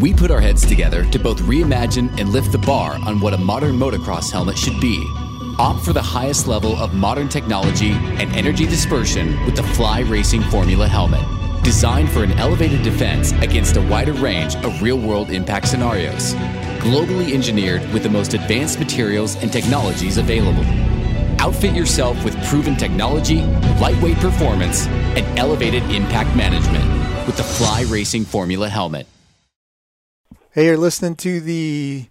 We put our heads together to both reimagine and lift the bar on what a modern motocross helmet should be. Opt for the highest level of modern technology and energy dispersion with the Fly Racing Formula helmet. Designed for an elevated defense against a wider range of real world impact scenarios. Globally engineered with the most advanced materials and technologies available. Outfit yourself with proven technology, lightweight performance, and elevated impact management with the Fly Racing Formula helmet. Hey, you're listening to the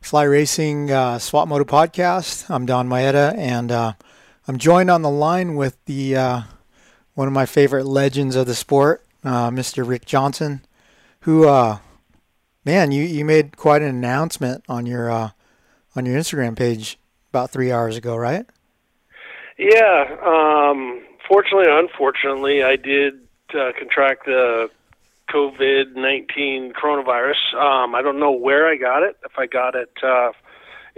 Fly Racing uh, Swap Moto podcast. I'm Donn Maeda, and uh, I'm joined on the line with the uh, one of my favorite legends of the sport, uh, Mr. Rick Johnson, who, uh, man, you, you made quite an announcement on your uh, on your Instagram page about three hours ago, right? Yeah. Um, fortunately, unfortunately, I did contract the COVID nineteen coronavirus. Um, I don't know where I got it. If I got it, uh,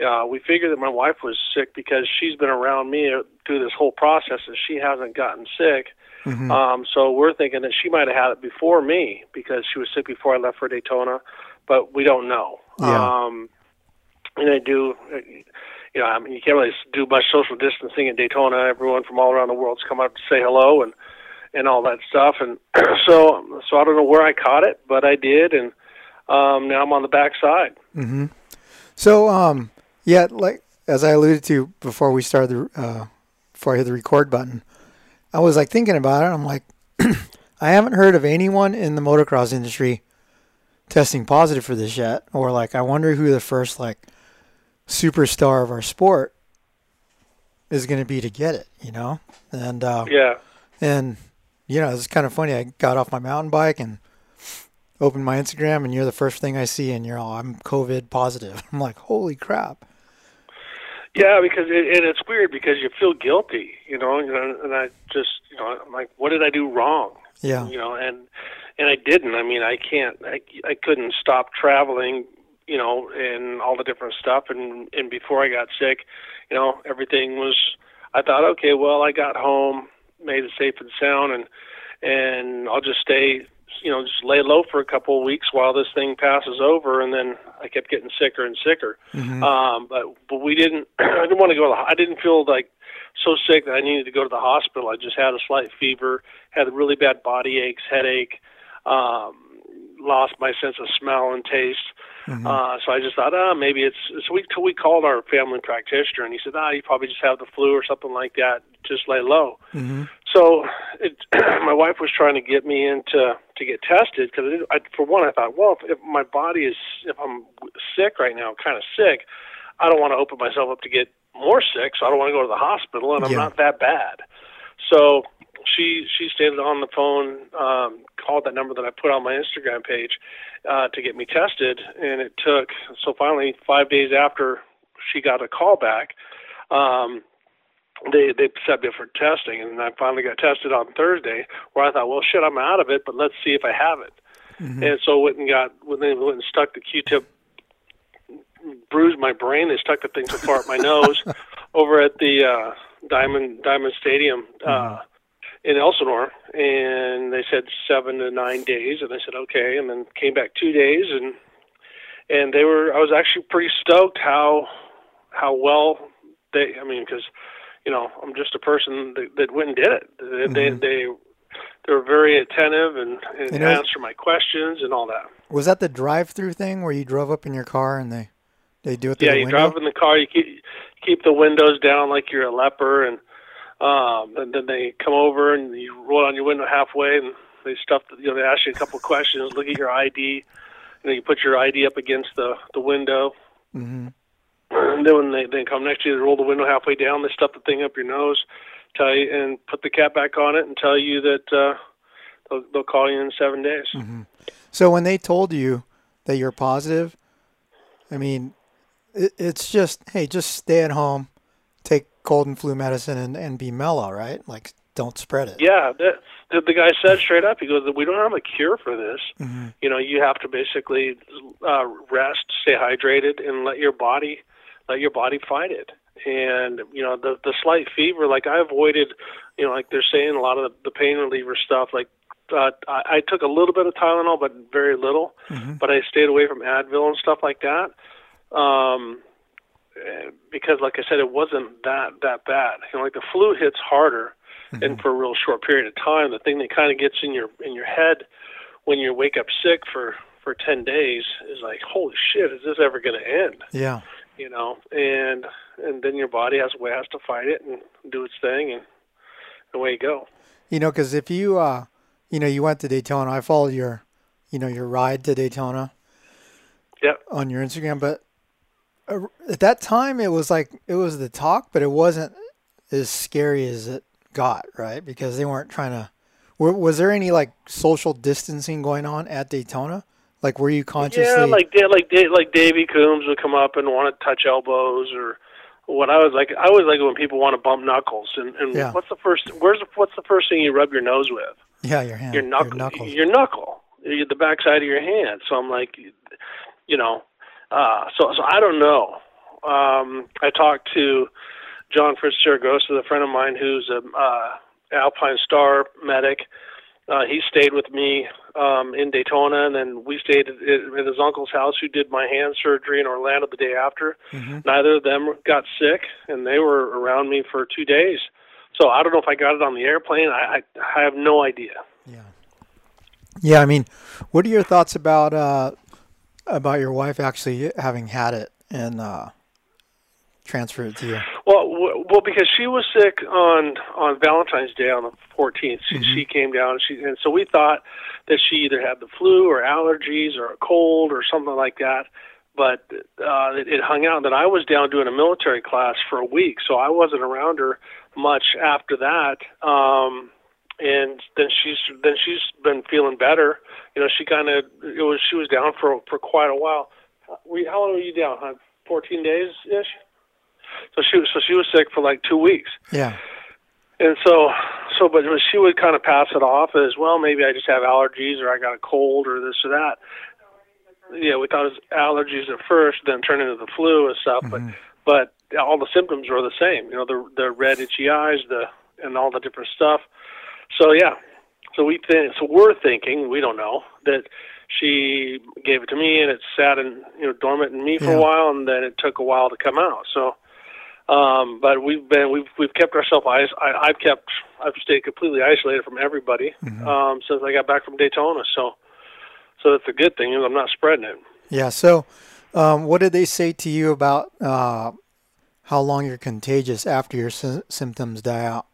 uh, we figured that my wife was sick because she's been around me through this whole process, and she hasn't gotten sick. Mm-hmm. Um, so we're thinking that she might have had it before me because she was sick before I left for Daytona, but we don't know. Yeah. Um, and I do, you know, I mean, you can't really do much social distancing in Daytona. Everyone from all around the world's come up to say hello and and all that stuff. And so, so I don't know where I caught it, but I did, and um, now I'm on the backside. Mm-hmm. So, um, yeah, like as I alluded to before we started the uh, before I hit the record button, I was like thinking about it. I'm like, I haven't heard of anyone in the motocross industry testing positive for this yet, or like I wonder who the first like superstar of our sport is going to be to get it, you know? And uh, yeah, and you know, it's kind of funny. I got off my mountain bike and opened my Instagram, and you're the first thing I see, and you're all, I'm COVID positive. I'm like, holy crap. Yeah, because it, and it's weird because you feel guilty, you know, and I just, you know, I'm like, what did I do wrong? Yeah. You know, and and I didn't. I mean, I can't. I I couldn't stop traveling, you know, and all the different stuff. And and before I got sick, you know, everything was. I thought, okay, well, I got home, made it safe and sound, and and I'll just stay you know just lay low for a couple of weeks while this thing passes over and then I kept getting sicker and sicker. Mm-hmm. um but but we didn't I didn't want to go to the, I didn't feel like so sick that I needed to go to the hospital. I just had a slight fever had really bad body aches headache um lost my sense of smell and taste Mm-hmm. uh so I just thought ah maybe it's so we we called our family practitioner and he said ah you probably just have the flu or something like that just lay low Mm-hmm. so it, my wife was trying to get me into to get tested because I, for one, I thought, well, if, if my body is, if I'm sick right now, kind of sick, I don't want to open myself up to get more sick, so I don't want to go to the hospital, and I'm Yeah. not that bad. So she she stayed on the phone, um, called that number that I put on my Instagram page uh, to get me tested, and it took so finally five days after she got a call back. Um, they they set me for testing, and I finally got tested on Thursday. Where I thought, well, shit, I'm out of it, but let's see if I have it. Mm-hmm. And so went and got when they went and stuck the Q-tip, bruised my brain. They stuck the thing so far up my nose over at the uh, Diamond Diamond Stadium uh, in Elsinore, and they said seven to nine days, and I said okay, and then came back two days, and and they were. I was actually pretty stoked how how well they. I mean, because you know, I'm just a person that, that went and did it. They, Mhm. they they they were very attentive and, and You know- answer my questions and all that. Was that the drive-through thing where you drove up in your car and they they do it Yeah, you window? drive in the car, you keep keep the windows down like you're a leper, and um, and then they come over and you roll down your window halfway, and they stuff. The, you know, they ask you a couple of questions, look at your ID. and you put your ID up against the the window, mm-hmm. and then when they they come next to you, they roll the window halfway down. They stuff the thing up your nose, tell you, and put the cap back on it, and tell you that uh, they'll they'll call you in seven days. Mm-hmm. So when they told you that you're positive, I mean, it, it's just hey, just stay at home, cold and flu medicine, and, and be mellow, right? Like don't spread it. Yeah, that, the, the guy said straight up. He goes, "We don't have a cure for this. Mm-hmm. You know, you have to basically uh, rest, stay hydrated, and let your body let your body fight it." And you know, the the slight fever, like I avoided, you know, like they're saying a lot of the, the pain reliever stuff, like uh, I, I took a little bit of Tylenol, but very little. Mm-hmm. But I stayed away from Advil and stuff like that. Um, because, like I said, it wasn't that that bad. You know, like the flu hits harder, Mm-hmm. and for a real short period of time. The thing that kind of gets in your in your head when you wake up sick for for ten days is like, holy shit, is this ever going to end? Yeah. You know, and and then your body has way has to fight it and do its thing, and away you go. You know, because if you, uh, you know, you went to Daytona, I followed your, you know, your ride to Daytona Yep. on your Instagram, but uh, at that time it was like it was the talk, but it wasn't as scary as it got, right? Because they weren't trying to. Was there any like social distancing going on at Daytona? Like, were you consciously? Yeah, like like like Davy Coombs would come up and want to touch elbows or what I was like. I always like when people want to bump knuckles. And, and Yeah. what's the first? Where's the, what's the first thing you rub your nose with? yeah, your hand, your knuckle, your knuckles. your knuckle, the backside of your hand. So I'm like, you know, uh, so so I don't know. Um, I talked to John Fritz Saragosa, a friend of mine who's a uh, Alpinestars medic. Uh, he stayed with me um, in Daytona, and then we stayed at, at his uncle's house, who did my hand surgery in Orlando the day after. Mm-hmm. Neither of them got sick, and they were around me for two days. So I don't know if I got it on the airplane. I, I, I have no idea. Yeah. Yeah, I mean, what are your thoughts about uh, about your wife actually having had it and uh, transferred it to you? Well, w- well, because she was sick on on Valentine's Day on the 14th, she, she came down, and she and so we thought that she either had the flu or allergies or a cold or something like that. But uh, it, it hung out that I was down doing a military class for a week, so I wasn't around her much after that. Um, and then she's then she's been feeling better. You know, she kind of it was she was down for for quite a while. We how long were you down? Huh? Fourteen days ish. So she was so she was sick for like two weeks, Yeah. and so so but she would kind of pass it off as well. Maybe I just have allergies or I got a cold or this or that. Yeah, we thought it was allergies at first, then turned into the flu and stuff. But mm-hmm. but all the symptoms were the same. You know, the the red itchy eyes, the and all the different stuff. So yeah, so we think so we're thinking we don't know that she gave it to me and it sat in you know dormant in me for Yeah. a while and then it took a while to come out. So um, but we've been we've we've kept ourselves I, I've kept I've stayed completely isolated from everybody um, since I got back from Daytona. So so that's a good thing. is I'm not spreading it. Yeah. So, um, what did they say to you about uh, how long you're contagious after your sy- symptoms die out?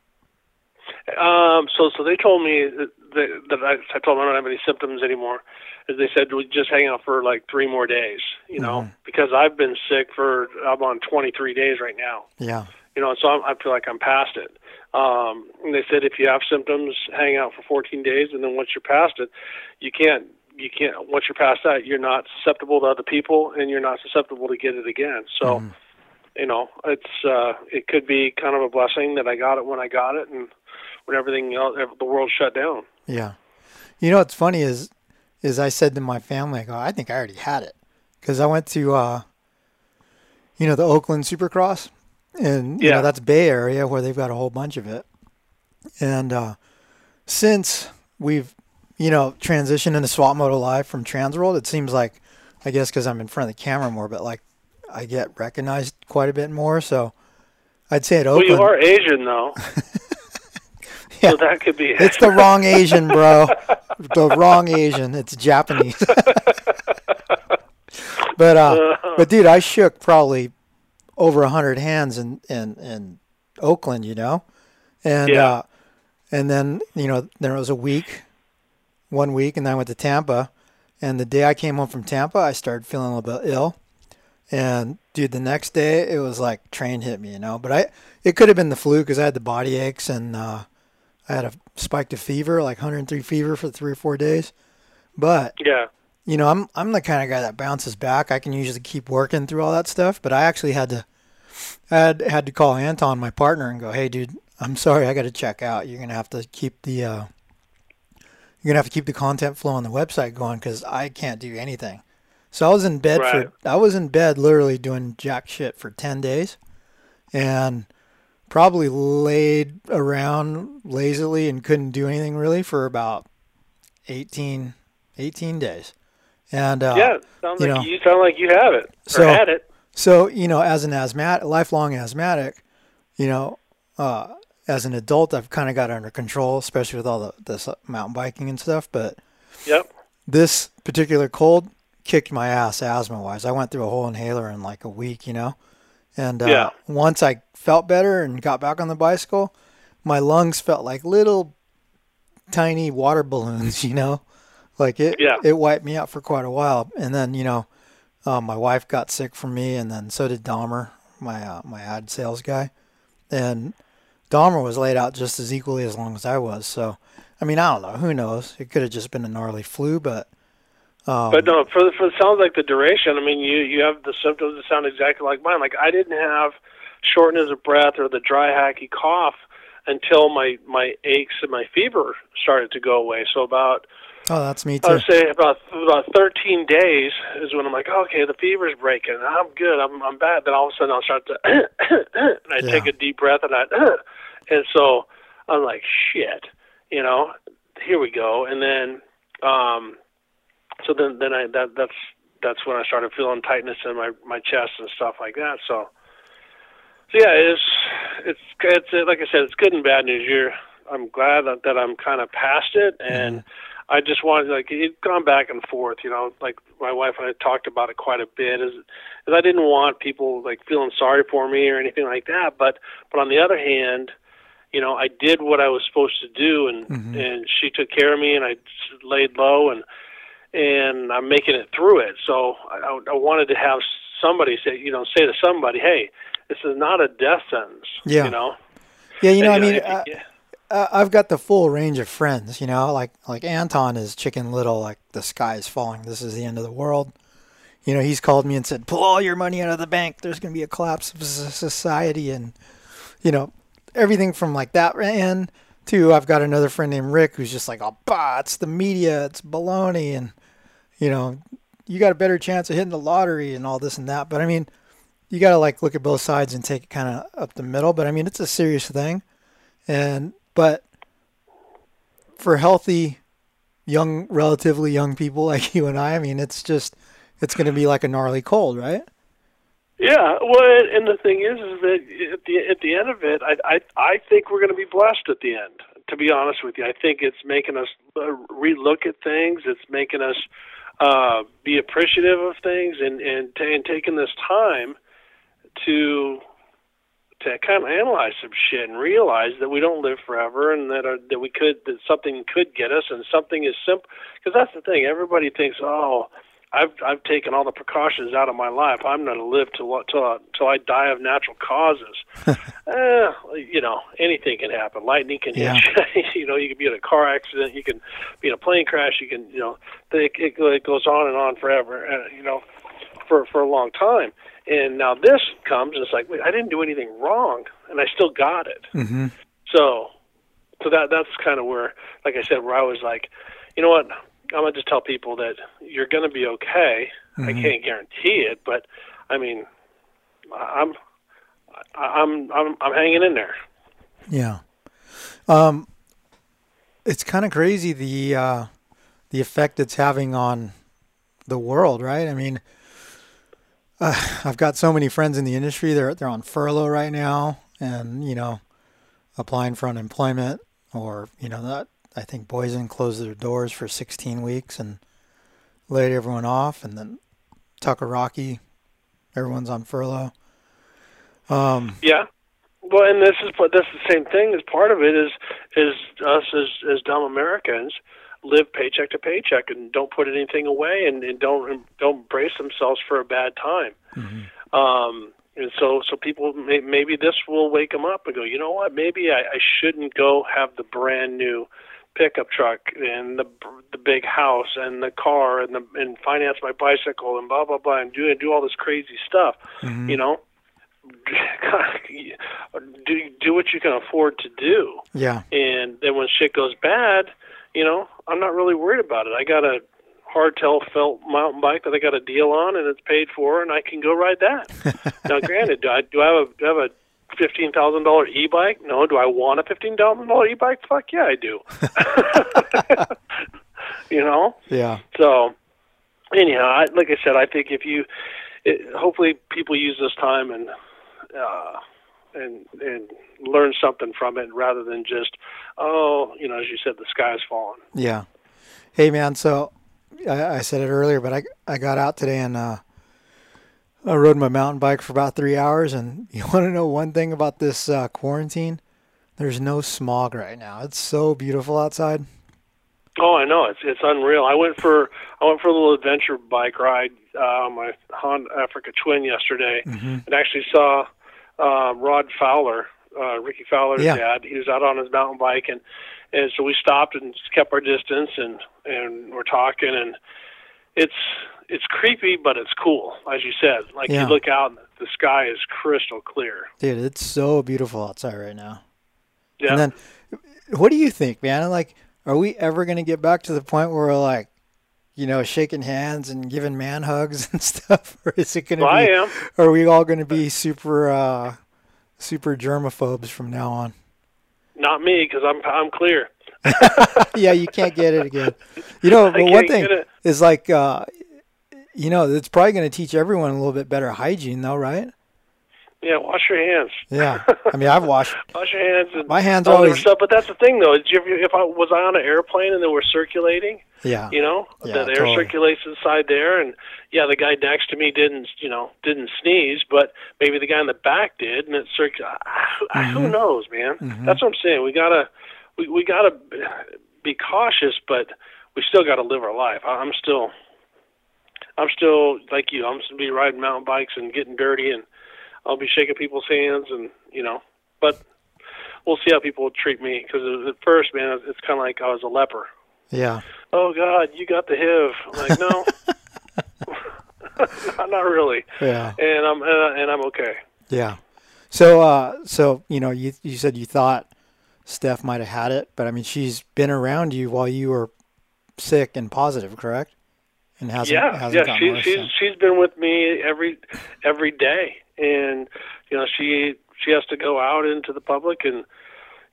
Um, so so they told me that, that I, I told them I don't have any symptoms anymore. As they said, we just hang out for like three more days, you know, because I've been sick for I'm on 23 days right now. Yeah. you know, so I'm, I feel like I'm past it. Um, and they said if you have symptoms, hang out for 14 days, and then once you're past it, you can't, you can't. Once you're past that, you're not susceptible to other people, and you're not susceptible to get it again. So, you know, it's uh, it could be kind of a blessing that I got it when I got it, and when everything else, the world shut down. Yeah. You know what's funny is, is I said to my family, I go, I think I already had it, because I went to, uh, you know, the Oakland Supercross, and you Yeah. know that's Bay Area where they've got a whole bunch of it, and uh, since we've, you know, transitioned into Swap Moto Live from Transworld, it seems like, I guess because I'm in front of the camera more, but like I get recognized quite a bit more. So I'd say at Well, Oakland, you are Asian though, Yeah. so that could be. it's the wrong Asian, bro. the wrong Asian. It's Japanese. but uh, but dude, I shook probably over a hundred hands in, in in Oakland, you know, and Yeah. uh, and then you know there was a week, one week, and then I went to Tampa, and the day I came home from Tampa, I started feeling a little bit ill, and dude, the next day it was like train hit me, you know. But I it could have been the flu because I had the body aches and uh, I had a spiked a fever, like 103 fever for three or four days. But yeah, you know, I'm I'm the kind of guy that bounces back. I can usually keep working through all that stuff, but I actually had to I had had to call Anton, my partner, and go, "Hey, dude, I'm sorry, I got to check out. You're gonna have to keep the uh, you're gonna have to keep the content flow on the website going because I can't do anything." So I was in bed Right. for I was in bed literally doing jack shit for ten days, and probably laid around lazily and couldn't do anything really for about 18, 18 days. And uh, yeah, sounds you like know, you sound like you have it or So- had it. So, you know, as an asthmatic, lifelong asthmatic, you know, uh, as an adult, I've kind of got under control, especially with all the this mountain biking and stuff. But Yep. this particular cold kicked my ass asthma wise. I went through a whole inhaler in like a week, you know. And uh, Yeah. once I felt better and got back on the bicycle, my lungs felt like little tiny water balloons, you know. Like it, Yeah. it wiped me out for quite a while. And then, you know, um, my wife got sick from me, and then so did Dahmer, my uh, my ad sales guy. And Dahmer was laid out just as equally as long as I was. So, I mean, I don't know. Who knows? It could have just been a gnarly flu, but um, But no, for the, for it sounds like the duration. I mean, you you have the symptoms that sound exactly like mine. Like I didn't have shortness of breath or the dry hacky cough until my my aches and my fever started to go away. So about oh, that's me too. would say about about 13 days is when I'm like, okay, the fever's breaking. I'm good. I'm I'm bad. Then all of a sudden I'll start to and I take a deep breath and I and so I'm like, shit, you know, here we go. And then um so then then I that that's that's when I started feeling tightness in my my chest and stuff like that. So so yeah, it's it's it's like I said, it's good and bad news. You're I'm glad that, that I'm kind of past it and I just wanted like it's gone back and forth, you know, like my wife and I talked about it quite a bit is is I didn't want people like feeling sorry for me or anything like that, but but on the other hand, you know, I did what I was supposed to do and Mhm. and she took care of me and I laid low and and I'm making it through it. So I, I I wanted to have somebody say, you know, say to somebody, "Hey, this is not a death sentence." Yeah. You know. Yeah, you know, I mean, if you- uh, yeah. uh, I've got the full range of friends. You know, like like Anton is Chicken Little. Like the sky is falling. This is the end of the world. You know, he's called me and said, "Pull all your money out of the bank. There's going to be a collapse of society." And you know, everything from like that end to I've got another friend named Rick who's just like, "Oh, bah, it's the media. It's baloney." And you know, you got a better chance of hitting the lottery and all this and that. But I mean, you got to like look at both sides and take it kind of up the middle. But I mean, it's a serious thing. And but for healthy, young, relatively young people like you and I, I mean, it's just it's going to be like a gnarly cold, right? Yeah, well, and the thing is, is that at the at the end of it, I I I think we're going to be blessed at the end. To be honest with you, I think it's making us uh, relook at things. It's making us uh, be appreciative of things, and and, t- and taking this time to to kind of analyze some shit and realize that we don't live forever, and that uh, that we could that something could get us, and something is simple. Because that's the thing. Everybody thinks, oh. I've I've taken all the precautions out of my life. I'm going to live till till till I die of natural causes. eh, you know, anything can happen. Lightning can Yeah. hit you. you know, you can be in a car accident. You can be in a plane crash. You can, you know, it, it, it goes on and on forever. Uh, you know, for for a long time. And now this comes, and it's like, wait, I didn't do anything wrong, and I still got it. Mm-hmm. So, so that that's kind of where, like I said, where I was like, you know what, I'm gonna just tell people that you're gonna be okay. I Mhm. can't guarantee it, but I mean, I'm, I'm, I'm, I'm hanging in there. Yeah. Um, it's kind of crazy the uh, the effect it's having on the world, right? I mean, uh, I've got so many friends in the industry. They're they're on furlough right now, and you know, applying for unemployment, or you know that I think Boyesen closed their doors for 16 weeks and laid everyone off, and then Tucker Rocky, everyone's on furlough. Um, Yeah. Well, and this is that's the same thing. As part of it is is us as as dumb Americans live paycheck to paycheck and don't put anything away and, and don't don't brace themselves for a bad time. mhm. Um, and so, so people may, maybe this will wake them up and go, you know what? Maybe I, I shouldn't go have the brand new pickup truck and the the big house and the car and the and finance my bicycle and blah blah blah and do and do all this crazy stuff. Mhm. You know, do do what you can afford to do, yeah, and then when shit goes bad, you know, I'm not really worried about it. I got a hardtail felt mountain bike that I got a deal on, and it's paid for, and I can go ride that. now, granted, do I do I have a do I have a fifteen thousand dollar e bike? No. Do I want a fifteen thousand dollar e bike? Fuck yeah, I do. you know. Yeah. So, anyhow, I, like I said, I think if you, it, hopefully, people use this time and uh, and and learn something from it rather than just, oh, you know, as you said, the sky's falling. Yeah. Hey, man. So I, I said it earlier, but I I got out today and uh, I rode my mountain bike for about three hours. And you want to know one thing about this uh, quarantine? There's no smog right now. It's so beautiful outside. Oh, I know it's it's unreal. I went for I went for a little adventure bike ride uh, on my Honda Africa Twin yesterday, Mm-hmm. and actually saw uh, Rod Fowler, uh, Rickie Fowler's Yeah. dad. He was out on his mountain bike, and and so we stopped and kept our distance, and and we're talking, and it's it's creepy, but it's cool, as you said. Like Yeah. you look out, and the sky is crystal clear. Dude, it's so beautiful outside right now. Yeah. And then, what do you think, man? Like, are we ever going to get back to the point where we're like, you know, shaking hands and giving man hugs and stuff, or is it going to well, I be? am. Are we all going to be super, uh, super germaphobes from now on? Not me, because I'm I'm clear. yeah, you can't get it again. You know, I but one thing is like, uh, you know, it's probably going to teach everyone a little bit better hygiene, though, right? Yeah, wash your hands. Yeah. I mean, I've washed Wash your hands. And my hands all are that always. stuff. But that's the thing, though. You if I was I on an airplane and they were circulating, Yeah. you know, Yeah, the air totally. circulates inside there, and yeah, the guy next to me didn't, you know, didn't sneeze, but maybe the guy in the back did, and it circulated. Who Mm-hmm. knows, man? That's what I'm saying. We gotta, we we gotta be cautious, but we still gotta live our life. I- I'm still. I'm still like you. I'm still be riding mountain bikes and getting dirty, and I'll be shaking people's hands, and you know. But we'll see how people treat me because at first, man, it's kind of like I was a leper. Yeah. Oh God, you got the HIV. I'm like, no, not, not really. Yeah. And I'm uh, and I'm okay. Yeah. So, uh, so you know, you you said you thought Steph might have had it, but I mean, she's been around you while you were sick and positive, correct? And yeah, yeah. She, worse she's since. she's been with me every every day, and you know she she has to go out into the public and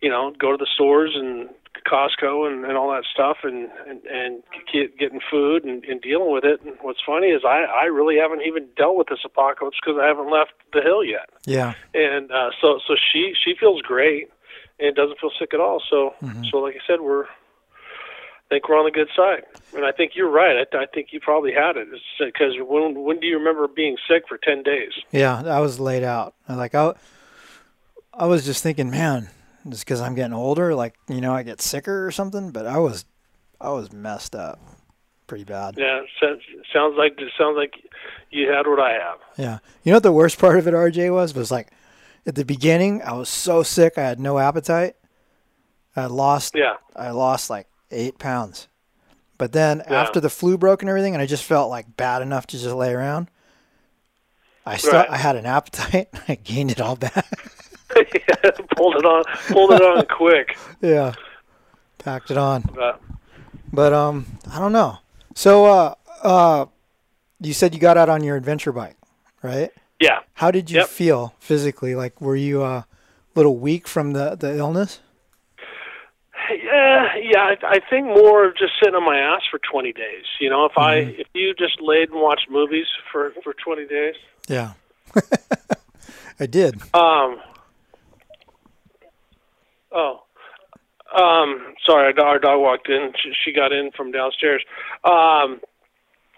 you know go to the stores and Costco and, and all that stuff and and, and get, getting food and, and dealing with it. And what's funny is I I really haven't even dealt with this apocalypse because I haven't left the hill yet. Yeah. and uh, so so she she feels great and doesn't feel sick at all. So Mm-hmm. so like I said, we're think we're on the good side, and I think you're right. I, I think you probably had it because when when do you remember being sick for ten days? Yeah. I was laid out. Like I, I was just thinking, man, just because I'm getting older, like you know, I get sicker or something. But I was, I was messed up, pretty bad. Yeah, sounds sounds like it sounds like you had what I have. Yeah. You know what the worst part of it, RJ, was? Was like at the beginning, I was so sick, I had no appetite. I lost, Yeah, I lost like eight pounds. But then Yeah. after the flu broke and everything, and I just felt like bad enough to just lay around, I still, Right. I had an appetite. I gained it all back. yeah, pulled it on, pulled it on quick. yeah. Packed it on. But But, um, I don't know. So, uh, uh, you said you got out on your adventure bike, right? yeah, How did you Yep. feel physically? Like, were you uh, a little weak from the, the illness? Yeah, yeah. I, I think more of just sitting on my ass for 20 days. You know, if I if you just laid and watched movies for for 20 days. Yeah. I did. Um. Oh. Um. Sorry, our dog, our dog walked in. She, she got in from downstairs. Um.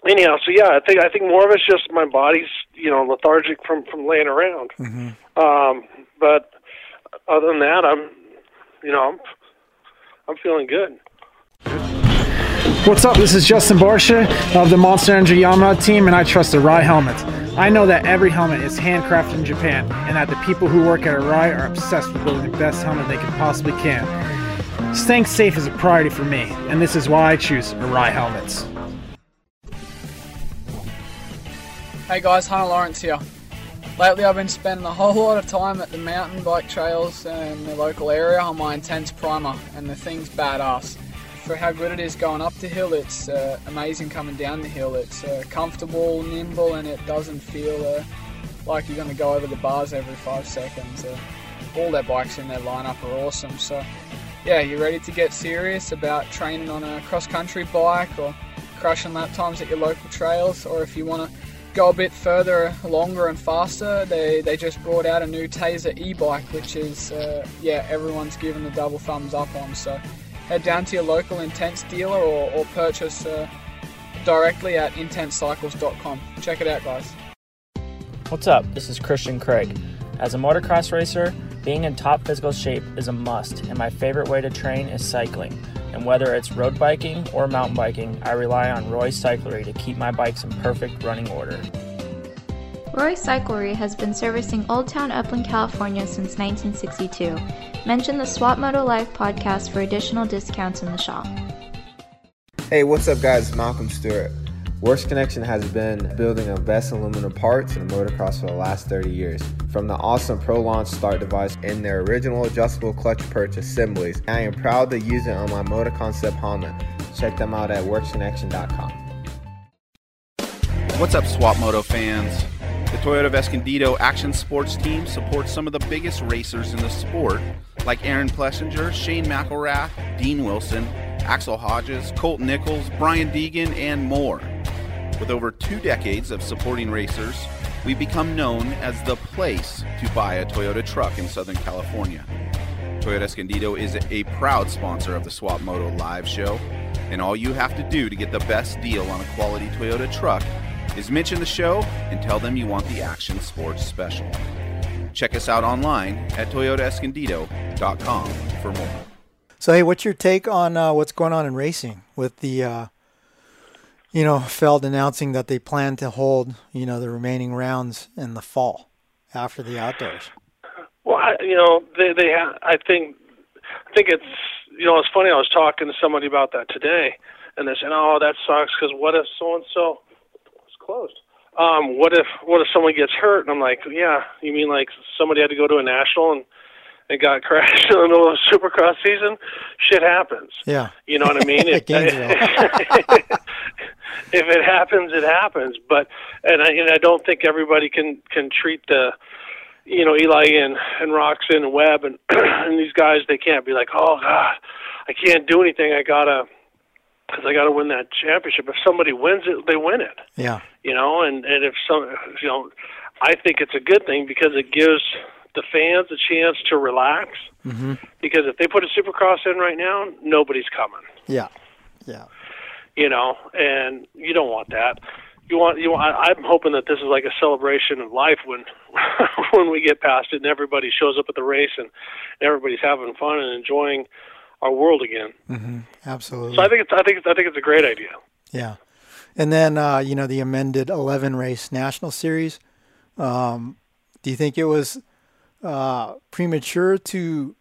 Anyhow, so yeah, I think I think more of it's just my body's you know lethargic from from laying around. Um. But other than that, I'm you know I'm I'm feeling good. What's up? This is Justin Barcia of the Monster Energy Yamaha team, and I trust the Arai helmet. I know that every helmet is handcrafted in Japan, and that the people who work at Arai are obsessed with building the best helmet they can possibly can. Staying safe is a priority for me, and this is why I choose Arai helmets. Hey guys, Hunter Lawrence here. Lately I've been spending a whole lot of time at the mountain bike trails in the local area on my intense primer, and the thing's badass. For how good it is going up the hill, it's uh, amazing coming down the hill. It's uh, comfortable, nimble, and it doesn't feel uh, like you're going to go over the bars every five seconds. Uh, all their bikes in their lineup are awesome, so yeah, you're ready to get serious about training on a cross country bike or crushing lap times at your local trails, or if you want to go a bit further, longer and faster, they, they just brought out a new Tazer e-bike, which is, uh, yeah, everyone's given the double thumbs up on. So head down to your local Intense dealer or, or purchase uh, directly at intensecycles.com. Check it out, guys. What's up? This is Christian Craig. As a motocross racer, being in top physical shape is a must, and my favorite way to train is cycling. And whether it's road biking or mountain biking, I rely on Roy Cyclery to keep my bikes in perfect running order. Roy Cyclery has been servicing Old Town Upland, California since 1962. Mention the Swap Moto Life podcast for additional discounts in the shop. Hey, what's up, guys? Malcolm Stewart. Works Connection has been building the best aluminum parts in motocross for the last 30 years. From the awesome Pro Launch start device and their original adjustable clutch perch assemblies, I am proud to use it on my Moto Concept Honda. Check them out at worksconnection.com. What's up, Swap Moto fans? The Toyota of Escondido Action Sports team supports some of the biggest racers in the sport, like Aaron Plessinger, Shane McElrath, Dean Wilson, Axell Hodges, Colt Nichols, Brian Deegan, and more. With over two decades of supporting racers, we've become known as the place to buy a Toyota truck in Southern California. Toyota Escondido is a proud sponsor of the Swap Moto Live show, and all you have to do to get the best deal on a quality Toyota truck is mention the show and tell them you want the Action Sports Special. Check us out online at toyotaescondido.com for more. So, hey, what's your take on uh, what's going on in racing with the uh, you know, Feld announcing that they plan to hold, you know, the remaining rounds in the fall after the outdoors. Well, I, you know, they they ha- I think I think it's you know it's funny. I was talking to somebody about that today, and they said, "Oh, that sucks because what if so and so was closed? Um, what if what if someone gets hurt?" And I'm like, "Yeah, you mean like somebody had to go to a national and." And got crashed in the middle of supercross season, shit happens. Yeah. You know what I mean? it, if it happens, it happens. But and I and I don't think everybody can can treat the you know Eli and and Roczen and Webb and and these guys they can't be like oh god I can't do anything I gotta because I gotta win that championship. If somebody wins it, they win it. Yeah. You know, and and if some you know, I think it's a good thing because it gives the fans a chance to relax. Mm-hmm. Because if they put a Supercross in right now, nobody's coming. Yeah. Yeah you know, and you don't want that. You want you. Want, I, I'm hoping that this is like a celebration of life when when we get past it and everybody shows up at the race and everybody's having fun and enjoying our world again. Mm-hmm. Absolutely. So I think it's I think it's, I think it's a great idea. Yeah, and then uh, you know the amended 11 race national series. Um, do you think it was uh, premature to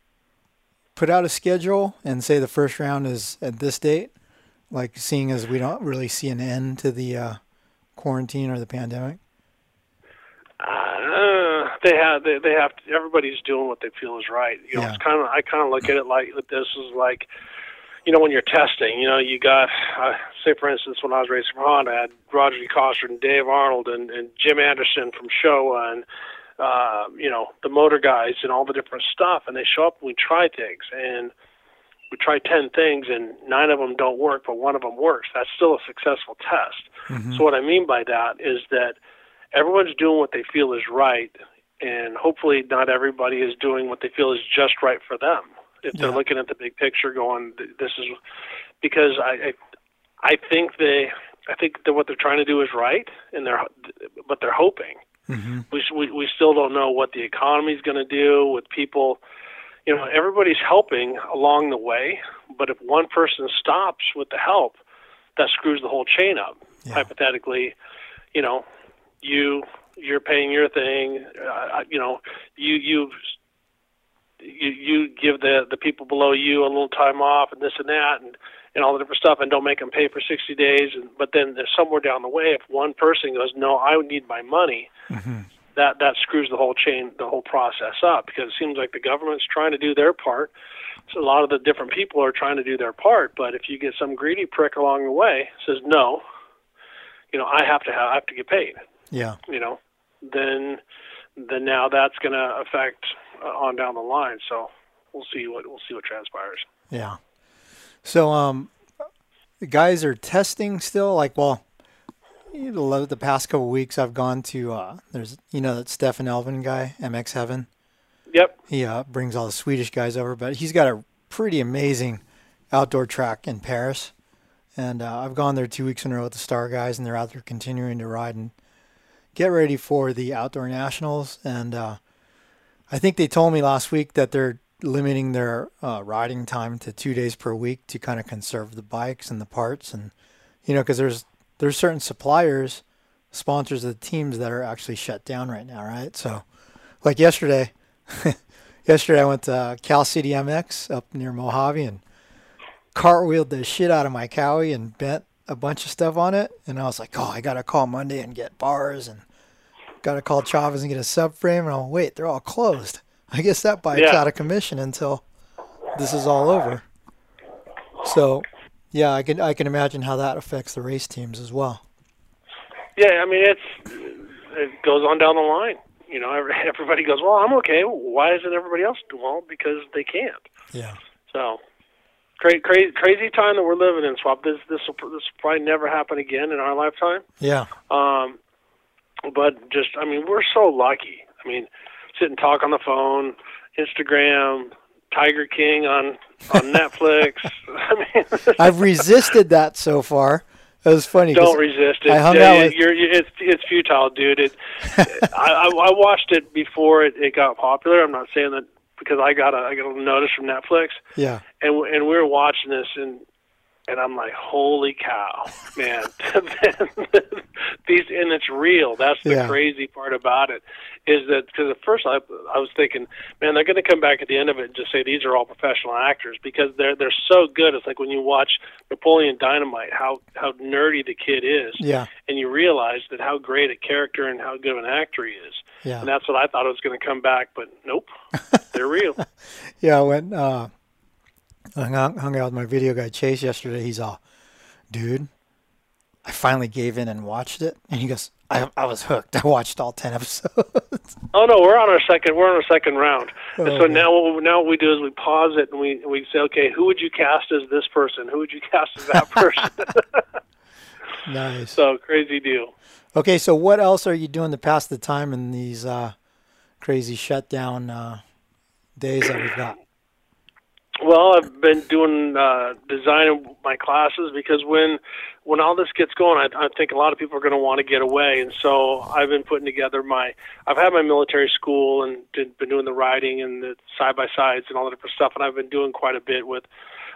put out a schedule and say the first round is at this date? Like seeing as we don't really see an end to the uh, quarantine or the pandemic. Uh, they have they, they have to, everybody's doing what they feel is right. You know, Yeah. it's kind of I kind of look at it like this is like, you know, when you're testing. You know, you got uh, say for instance when I was racing for Honda, I had Roger DeCoster and Dave Arnold and, and Jim Anderson from Showa and uh, you know the motor guys and all the different stuff, and they show up and we try things and we try 10 things and nine of them don't work, but one of them works. That's still a successful test. Mm-hmm. So what I mean by that is that everyone's doing what they feel is right, and hopefully not everybody is doing what they feel is just right for them. If they're looking at the big picture, going, "This is," because I, I, I think they, I think that what they're trying to do is right, and they're, but they're hoping. Mm-hmm. We we we still don't know what the economy is going to do with people. You know, everybody's helping along the way, but if one person stops with the help, that screws the whole chain up. Yeah. Hypothetically, you know, you you're paying your thing. Uh, you know, you you you you give the the people below you a little time off and this and that and and all the different stuff and don't make them pay for 60 days and but then there's somewhere down the way if one person goes no I need my money Mm-hmm. that that screws the whole chain the whole process up because it seems like the government's trying to do their part so a lot of the different people are trying to do their part but if you get some greedy prick along the way says no you know I have to have I have to get paid Yeah. you know, then then now that's going to affect uh, on down the line. So we'll see what we'll see what transpires. Yeah. So um, the guys are testing still. Like, well, the past couple weeks I've gone to uh, there's you know that Stefan Elvin guy, MX Heaven. Yep. He uh, brings all the Swedish guys over, but he's got a pretty amazing outdoor track in Perris. And uh, I've gone there two weeks in a row with the Star guys, and they're out there continuing to ride and get ready for the outdoor nationals. And uh, I think they told me last week that they're limiting their uh, riding time to two days per week to kind of conserve the bikes and the parts, and you know, because there's there's certain suppliers, sponsors of the teams that are actually shut down right now, right? So, like yesterday, yesterday I went to Cal City MX up near Mojave and cartwheeled the shit out of my Cowie and bent a bunch of stuff on it. And I was like, oh, I got to call Monday and get bars and got to call Chavez and get a subframe. And I'm wait, they're all closed. I guess that bike's Yeah. out of commission until this is all over. So, yeah, I can I can imagine how that affects the race teams as well. Yeah, I mean it's it goes on down the line. You know, everybody goes, "Well, I'm okay. Why isn't everybody else doing well? Because they can't." Yeah. So, crazy, crazy, crazy time that we're living in, Swap. This this will this will probably never happen again in our lifetime. Yeah. Um, but just, I mean, we're so lucky. I mean, sit and talk on the phone, Instagram, Tiger King on on Netflix. I mean, I've resisted that so far. It was funny. Don't resist it. I hung Yeah, out with you're, you're, it's it's futile, dude. It, I, I I watched it before it, it got popular. I'm not saying that because I got a I got a notice from Netflix, yeah. and and we were watching this, and and I'm like, holy cow, man! These and it's real. That's the Yeah. crazy part about it, is that because at first I I was thinking, man, they're going to come back at the end of it and just say these are all professional actors because they're they're so good. It's like when you watch Napoleon Dynamite, how how nerdy the kid is, Yeah. and you realize that how great a character and how good of an actor he is. Yeah. And that's what I thought it was going to come back, but nope, they're real. Yeah, when. uh I hung, hung out with my video guy Chase yesterday. He's all, dude, I finally gave in and watched it. And he goes, I, I was hooked. I watched all 10 episodes. Oh no, we're on our second. We're on our second round. and Oh, so man. now, what, now what we do is we pause it and we we say, okay, who would you cast as this person? Who would you cast as that person? nice. so crazy deal. Okay, so what else are you doing to pass the time in these uh, crazy shutdown uh, days that we've got? Well, I've been doing uh, designing my classes because when when all this gets going, I, I think a lot of people are going to want to get away, and so I've been putting together my. I've had my military school and did, been doing the riding and the side by sides and all the different stuff, and I've been doing quite a bit with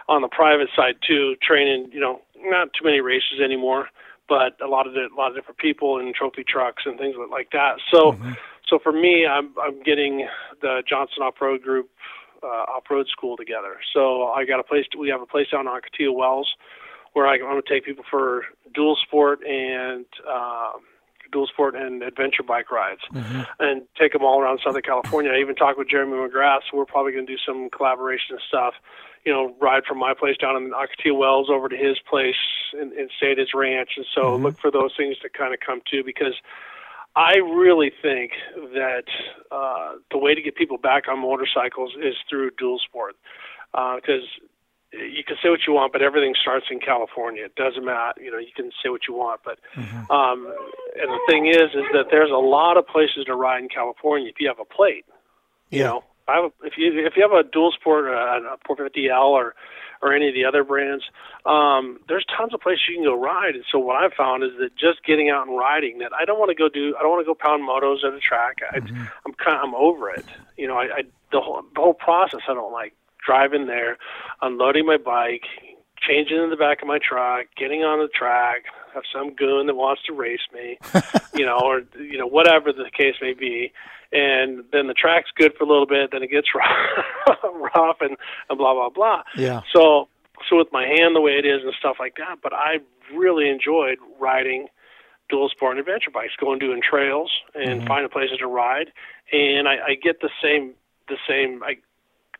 on the private side too, training. You know, not too many races anymore, but a lot of the, a lot of different people and trophy trucks and things like that. So, so for me, I'm I'm getting the Johnson Off Road Group uh, off-road school together. So I got a place. we have a place down on Cotillo Wells where I, I'm going to take people for dual sport and um, dual sport and adventure bike rides, and take them all around Southern California. I even talked with Jeremy McGrath. So we're probably going to do some collaboration and stuff. You know, ride from my place down in Ocotillo Wells over to his place and, and stay at his ranch. And so look for those things to kind of come to because I really think that uh, the way to get people back on motorcycles is through dual sport, because you can say what you want, but everything starts in California. It doesn't matter, you know. You can say what you want, but um, and the thing is, is that there's a lot of places to ride in California if you have a plate. You know, I have a, if you if you have a dual sport, uh, a 450L or or any of the other brands, um, there's tons of places you can go ride. And so what I've found is that just getting out and riding, that I don't want to go do, I don't want to go pound motos at a track. I, I'm kind, of, I'm over it. You know, I, I the whole the whole process I don't like. Driving there, unloading my bike, changing in the back of my truck, getting on the track, have some goon that wants to race me, you know, or you know whatever the case may be, and then the track's good for a little bit, then it gets rough, rough and, and blah blah blah. Yeah. So so with my hand the way it is and stuff like that, but I really enjoyed riding dual sport and adventure bikes, going doing trails and finding places to ride, and I, I get the same the same I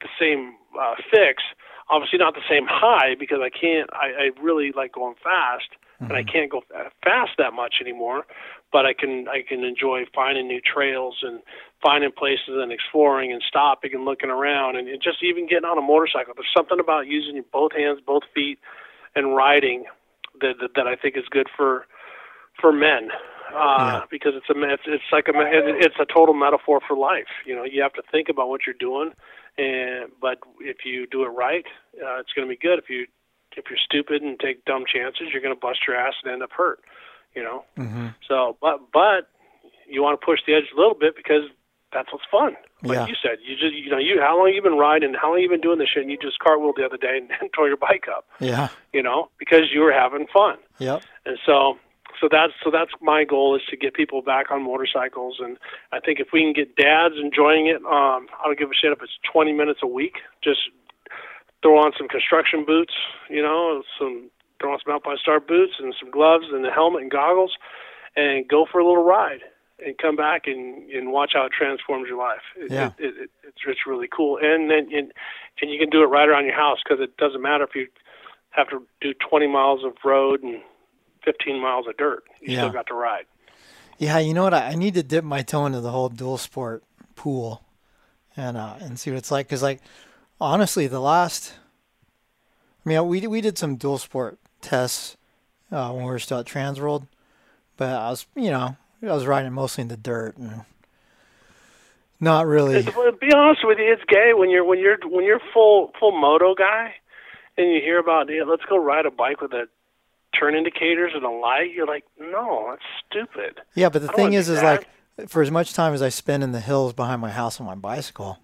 the same uh, fix. Obviously, not the same high because I can't. I, I really like going fast, and I can't go fast that much anymore. But I can I can enjoy finding new trails and finding places and exploring and stopping and looking around and, and just even getting on a motorcycle. There's something about using both hands, both feet, and riding that that, that I think is good for for men uh, because it's a it's, it's like a it's a total metaphor for life. You know, you have to think about what you're doing, and but if you do it right, uh, it's going to be good. If you if you're stupid and take dumb chances, you're going to bust your ass and end up hurt. You know. Mm-hmm. So, but but you want to push the edge a little bit because that's what's fun. Like Yeah. you said, you just you know you how long you been riding, how long you been doing this shit, and you just cartwheeled the other day and, and tore your bike up. Yeah. You know because you were having fun. Yeah. And so so that's so that's my goal is to get people back on motorcycles and I think if we can get dads enjoying it, um I don't give a shit if it's twenty minutes a week. Just throw on some construction boots, you know, some throw on some by star boots and some gloves and a helmet and goggles and go for a little ride and come back and and watch how it transforms your life. It, Yeah. it, it, it's it's really cool. And then and, and you can do it right around your house because it doesn't matter if you have to do 20 miles of road and 15 miles of dirt. You Yeah. still got to ride. Yeah, you know what? I, I need to dip my toe into the whole dual sport pool, and uh, and see what it's like. Cause like, honestly, the last, I mean, we we did some dual sport tests uh, when we were still at Transworld, but I was, you know, I was riding mostly in the dirt and not really. It's- be honest with you, it's gay when you're when you're when you're full full moto guy, and you hear about yeah, let's go ride a bike with a turn indicators and a light. You're like, no, that's stupid. Yeah, but the thing is, is that. like, for as much time as I spend in the hills behind my house on my bicycle,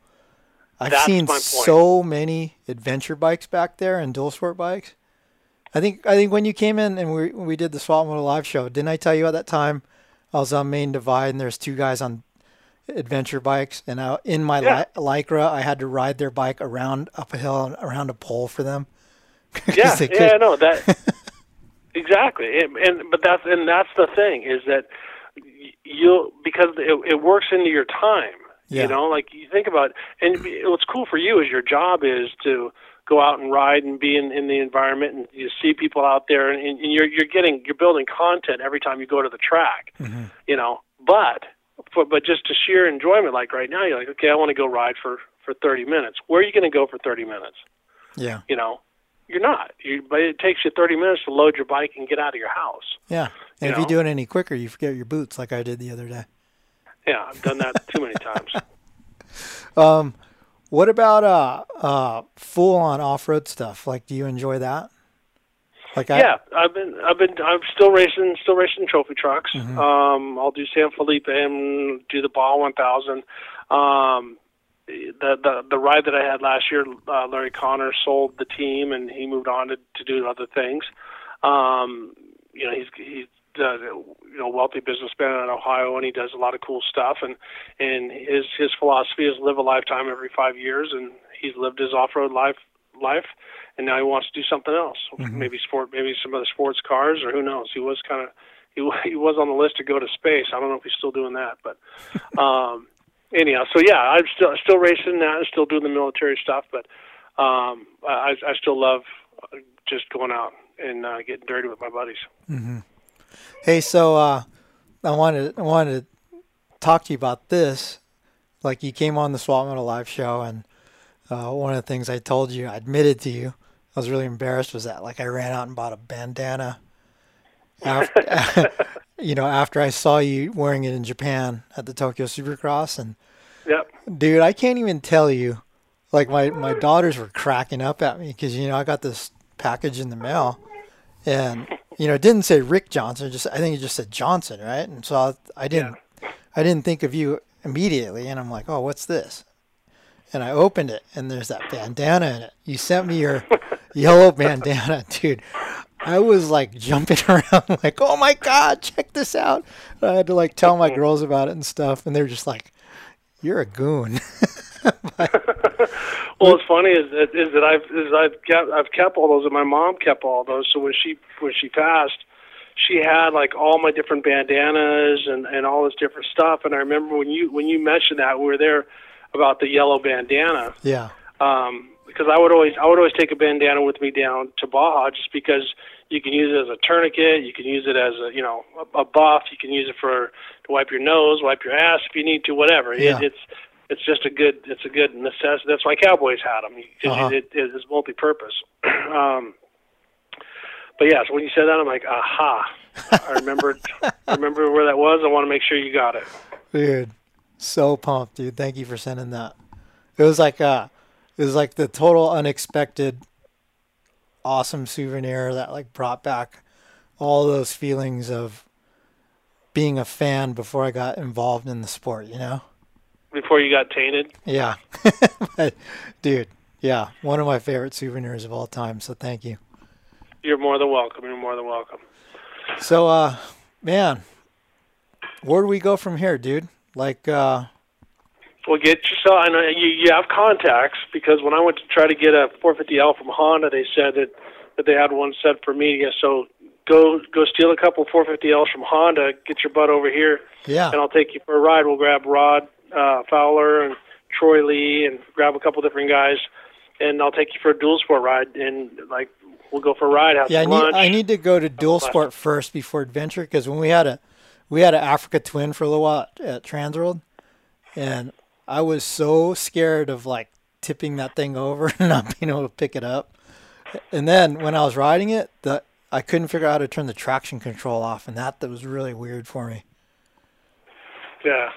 I've That's seen so many adventure bikes back there and dual sport bikes. I think I think when you came in and we we did the Swap Moto live show, didn't I tell you at that time I was on Main Divide and there's two guys on adventure bikes and I, in my Yeah. li- lycra I had to ride their bike around up a hill and around a pole for them. Yeah, yeah, no, that exactly. And, and but that's and that's the thing is that y- you because it, it works into your time. Yeah. You know, like you think about, and what's cool for you is your job is to go out and ride and be in, in the environment, and you see people out there, and, and you're you're getting you're building content every time you go to the track. Mm-hmm. You know, but for, but just to sheer enjoyment, like right now, you're like, okay, I want to go ride for for 30 minutes. Where are you going to go for 30 minutes? yeah, you know, you're not. You, but it takes you 30 minutes to load your bike and get out of your house. yeah. And You if you know? do it any quicker, you forget your boots, like I did the other day. Yeah, I've done that too many times. Um, what about uh uh full on off road stuff? Like, do you enjoy that? Like, I, yeah, I've been, I've been, I'm still racing, still racing trophy trucks. Mm-hmm. Um, I'll do San Felipe and do the Baja 1000. Um, the the the ride that I had last year, uh, Larry Connor sold the team and he moved on to, to do other things. Um, you know, he's he's uh, you know wealthy businessman out in Ohio and he does a lot of cool stuff and and his his philosophy is live a lifetime every five years and he's lived his off road life life and now he wants to do something else. Maybe sport maybe some other sports cars or who knows? He was kind of he, he was on the list to go to space. I don't know if he's still doing that but um anyhow so yeah I'm still still racing now I'm still doing the military stuff but um I I still love uh, just going out and uh, getting dirty with my buddies Hey, so uh, I wanted I wanted to talk to you about this. Like, you came on the Swap Moto Live show, and uh, one of the things I told you, I admitted to you, I was really embarrassed, was that like I ran out and bought a bandana. After, you know, after I saw you wearing it in Japan at the Tokyo Supercross, and yep dude, I can't even tell you. Like my my daughters were cracking up at me because you know I got this package in the mail, and you know it didn't say Rick Johnson. Just I think it just said Johnson, right? And so I, I didn't I didn't think of you immediately, and I'm like, oh, what's this? And I opened it, and there's that bandana in it. You sent me your yellow bandana, dude. I was like jumping around, like, oh my god, check this out. I had to like tell my girls about it and stuff, and they're just like, you're a goon. Well, what's funny is that is that I've is I've kept I've kept all those, and my mom kept all those. So when she when she passed, she had like all my different bandanas and and all this different stuff. And I remember when you when you mentioned that we were there about the yellow bandana yeah. um, because I would always I would always take a bandana with me down to Baja just because You can use it as a tourniquet. You can use it as a you know a, a buff. You can use it for to wipe your nose, wipe your ass if you need to, whatever. Yeah. It, it's it's just a good it's a good necessity. That's why cowboys had them because Uh-huh. it, it is multi-purpose. um, but yeah, so when you said that, I'm like, aha! I remembered I remember where that was. I want to make sure you got it. Dude, so pumped, dude. Thank you for sending that. It was like uh it was like the total unexpected awesome souvenir that like brought back all those feelings of being a fan before I got involved in the sport, you know? Before you got tainted. Yeah. But, dude, yeah, one of my favorite souvenirs of all time, so thank you. You're more than welcome. You're more than welcome. So uh man, where do we go from here, dude? Like uh Well, get yourself. I know you, you have contacts because when I went to try to get a 450L from Honda, they said that that they had one set for media. So go go steal a couple 450Ls from Honda. Get your butt over here, yeah. and I'll take you for a ride. We'll grab Rod uh, Fowler and Troy Lee, and grab a couple different guys, and I'll take you for a dual sport ride. And like we'll go for a ride, have Yeah, I need lunch. I need to go to dual sport first before adventure because when we had a we had an Africa Twin for a little while at Transworld, and I was so scared of like tipping that thing over and not being able to pick it up. And then when I was riding it, the I couldn't figure out how to turn the traction control off, and that that was really weird for me. Yeah.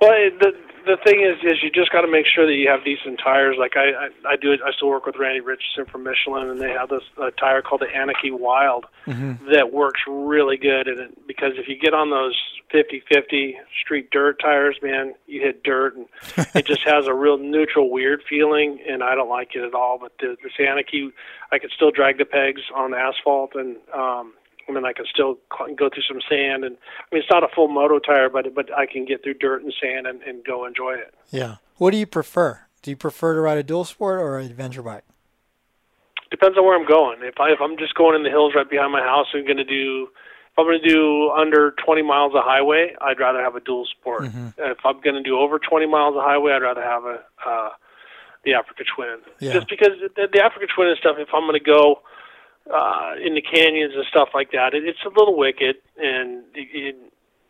Well, the the thing is, is you just got to make sure that you have decent tires. Like I, I, I do. I still work with Randy Richardson from Michelin, and they have this uh, tire called the Anakee Wild that works really good. And it, because if you get on those 50-50 street dirt tires, man, you hit dirt, and it just has a real neutral, weird feeling. And I don't like it at all. But the, this Anakee, I could still drag the pegs on asphalt, and um, I mean, I can still go through some sand, and I mean, it's not a full moto tire, but but I can get through dirt and sand and, and go enjoy it. Yeah. What do you prefer? Do you prefer to ride a dual sport or an adventure bike? Depends on where I'm going. If I if I'm just going in the hills right behind my house, I'm going to do. If I'm going to do under 20 miles of highway, I'd rather have a dual sport. If I'm going to do over 20 miles of highway, I'd rather have a uh, the Africa Twin. Yeah. Just because the, the Africa Twin and stuff. If I'm going to go uh, in the canyons and stuff like that, it, it's a little wicked and it, it,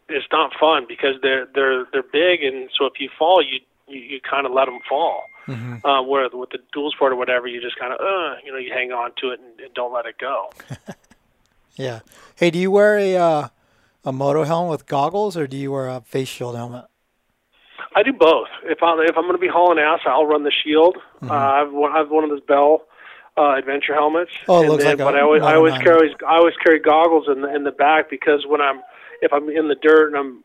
it's not fun because they're they're they're big, and so if you fall, you you, you kind of let them fall. Uh, where with the dual sport or whatever, you just kind of uh, you know you hang on to it and, and don't let it go. Yeah. Hey, do you wear a uh, a moto helmet with goggles or do you wear a face shield helmet? I do both. If I if I'm going to be hauling ass, I'll run the shield. Uh, I've I've one of those Bell uh, adventure helmets. Oh, and looks then, like a but I always I always carry I always carry goggles in the in the back because when I'm if I'm in the dirt and I'm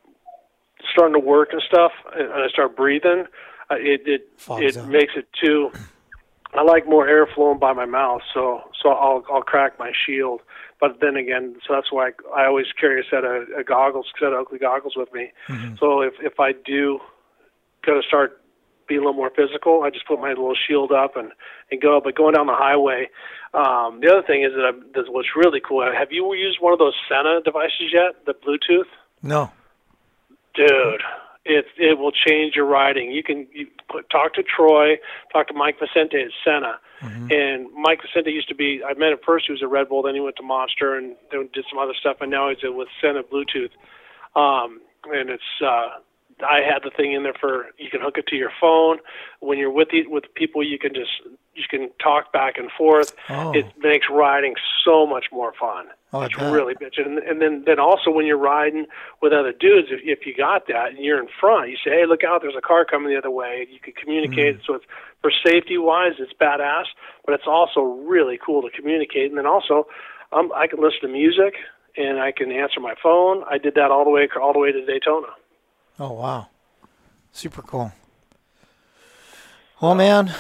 starting to work and stuff and I start breathing, uh, it it Fogs it up. makes it too. I like more air flowing by my mouth, so so I'll I'll crack my shield. But then again, so that's why I, I always carry a set of, of goggles, set of Oakley goggles with me. Mm-hmm. So if if I do got to start being a little more physical, I just put my little shield up and and go. But going down the highway, um, the other thing is that I'm, what's really cool. Have you used one of those Sena devices yet? The Bluetooth, No. dude. It it will change your riding. You can you put, talk to Troy, talk to Mike Vicente at Sena, and Mike Vicente used to be. I met him first. He was at Red Bull. Then he went to Monster and then did some other stuff. And now he's with Sena Bluetooth. Um, and it's uh, I had the thing in there for you can hook it to your phone. When you're with the, with people, you can just you can talk back and forth. Oh. It makes riding so much more fun. Oh, it's really bitchin'. And, and then then also when you're riding with other dudes, if, if you got that and you're in front, you say, "Hey, look out! There's a car coming the other way." You can communicate. Mm. So it's for safety wise, it's badass, but it's also really cool to communicate. And then also, um, I can listen to music and I can answer my phone. I did that all the way all the way to Daytona. Oh wow. Super cool. Well, man,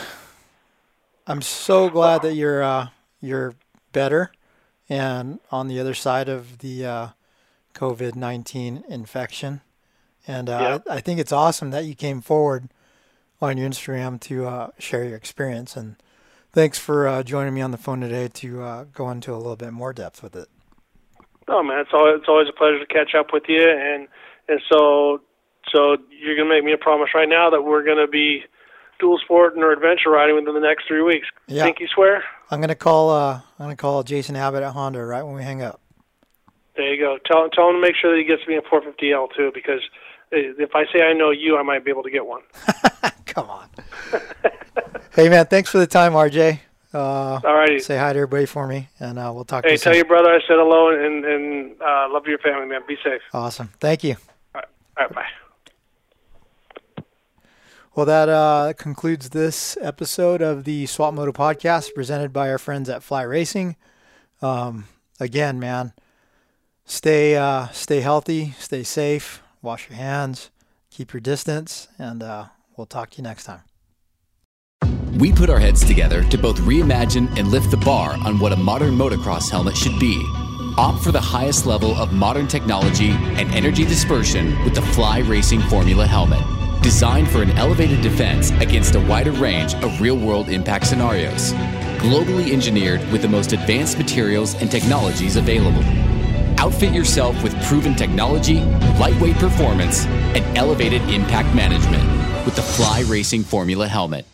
I'm so glad that you're uh, you're better and on the other side of the uh, COVID nineteen infection. And uh, I, I think it's awesome that you came forward on your Instagram to uh, share your experience. And thanks for uh, joining me on the phone today to uh, go into a little bit more depth with it. Oh man, it's always it's always a pleasure to catch up with you, and and so so you're gonna make me a promise right now that we're gonna be dual sport or adventure riding within the next three weeks. Yeah. Pinky swear. I'm gonna call. Uh, I'm gonna call Jason Abbott at Honda right when we hang up. There you go. Tell tell him to make sure that he gets me a 450L too, because if I say I know you, I might be able to get one. Come on. hey man, thanks for the time, RJ. Uh, Alrighty. Say hi to everybody for me, and uh, we'll talk. Hey, to you tell soon. your brother I said hello and and uh, love your family, man. Be safe. Awesome. Thank you. All right, All right bye. Well, that uh, concludes this episode of the Swap Moto podcast presented by our friends at Fly Racing. Um, again, man, stay uh, stay healthy, stay safe, wash your hands, keep your distance, and uh, we'll talk to you next time. We put our heads together to both reimagine and lift the bar on what a modern motocross helmet should be. Opt for the highest level of modern technology and energy dispersion with the Fly Racing Formula helmet. Designed for an elevated defense against a wider range of real world impact scenarios. Globally engineered with the most advanced materials and technologies available. Outfit yourself with proven technology, lightweight performance, and elevated impact management with the Fly Racing Formula helmet.